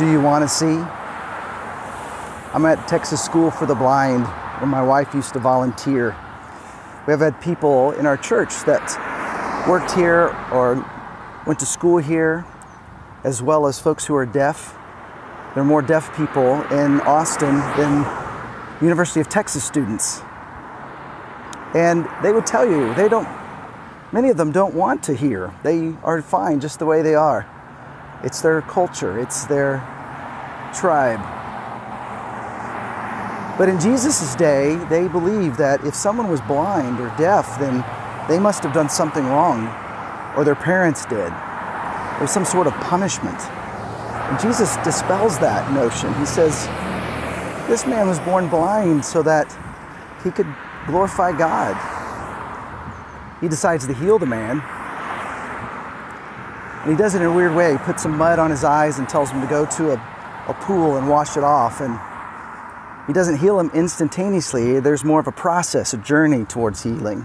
Do you want to see? I'm at Texas School for the Blind where my wife used to volunteer. We have had people in our church that worked here or went to school here, as well as folks who are deaf. There are more deaf people in Austin than University of Texas students. And they would tell you they don't many of them don't want to hear. They are fine just the way they are. It's their culture, it's their tribe. But in Jesus' day, they believed that if someone was blind or deaf, then they must have done something wrong, or their parents did. Was some sort of punishment. And Jesus dispels that notion. He says, This man was born blind so that he could glorify God. He decides to heal the man. And he does it in a weird way. He puts some mud on his eyes and tells him to go to a, a pool and wash it off. And he doesn't heal him instantaneously. There's more of a process, a journey towards healing,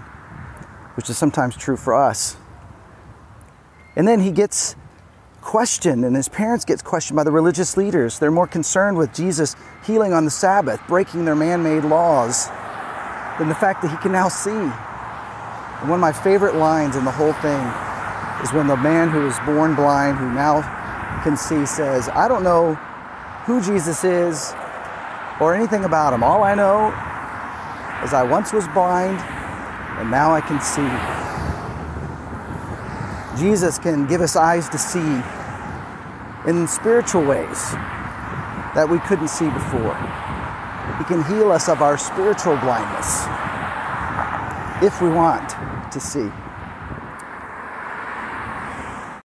which is sometimes true for us. And then he gets questioned, and his parents get questioned by the religious leaders. They're more concerned with Jesus healing on the Sabbath, breaking their man made laws, than the fact that he can now see. And one of my favorite lines in the whole thing is when the man who was born blind, who now can see, says, I don't know who Jesus is or anything about him. All I know is I once was blind and now I can see. Jesus can give us eyes to see in spiritual ways that we couldn't see before. He can heal us of our spiritual blindness if we want to see.